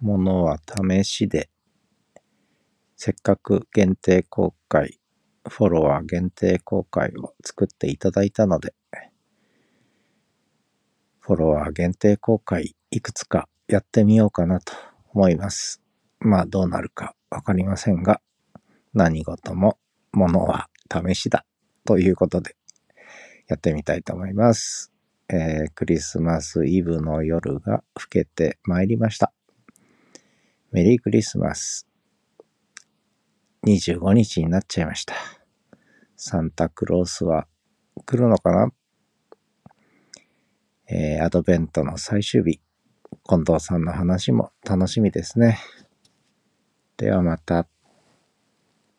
ものは試しで、せっかく限定公開、フォロワー限定公開を作っていただいたので、フォロワー限定公開いくつかやってみようかなと思います。まあどうなるかわかりませんが、何事もものは試しだということでやってみたいと思います。えークリスマスイブの夜が更けてまいりました。メリークリスマス。25日になっちゃいました。サンタクロースは来るのかな？えーアドベントの最終日。近藤さんの話も楽しみですね。ではまた。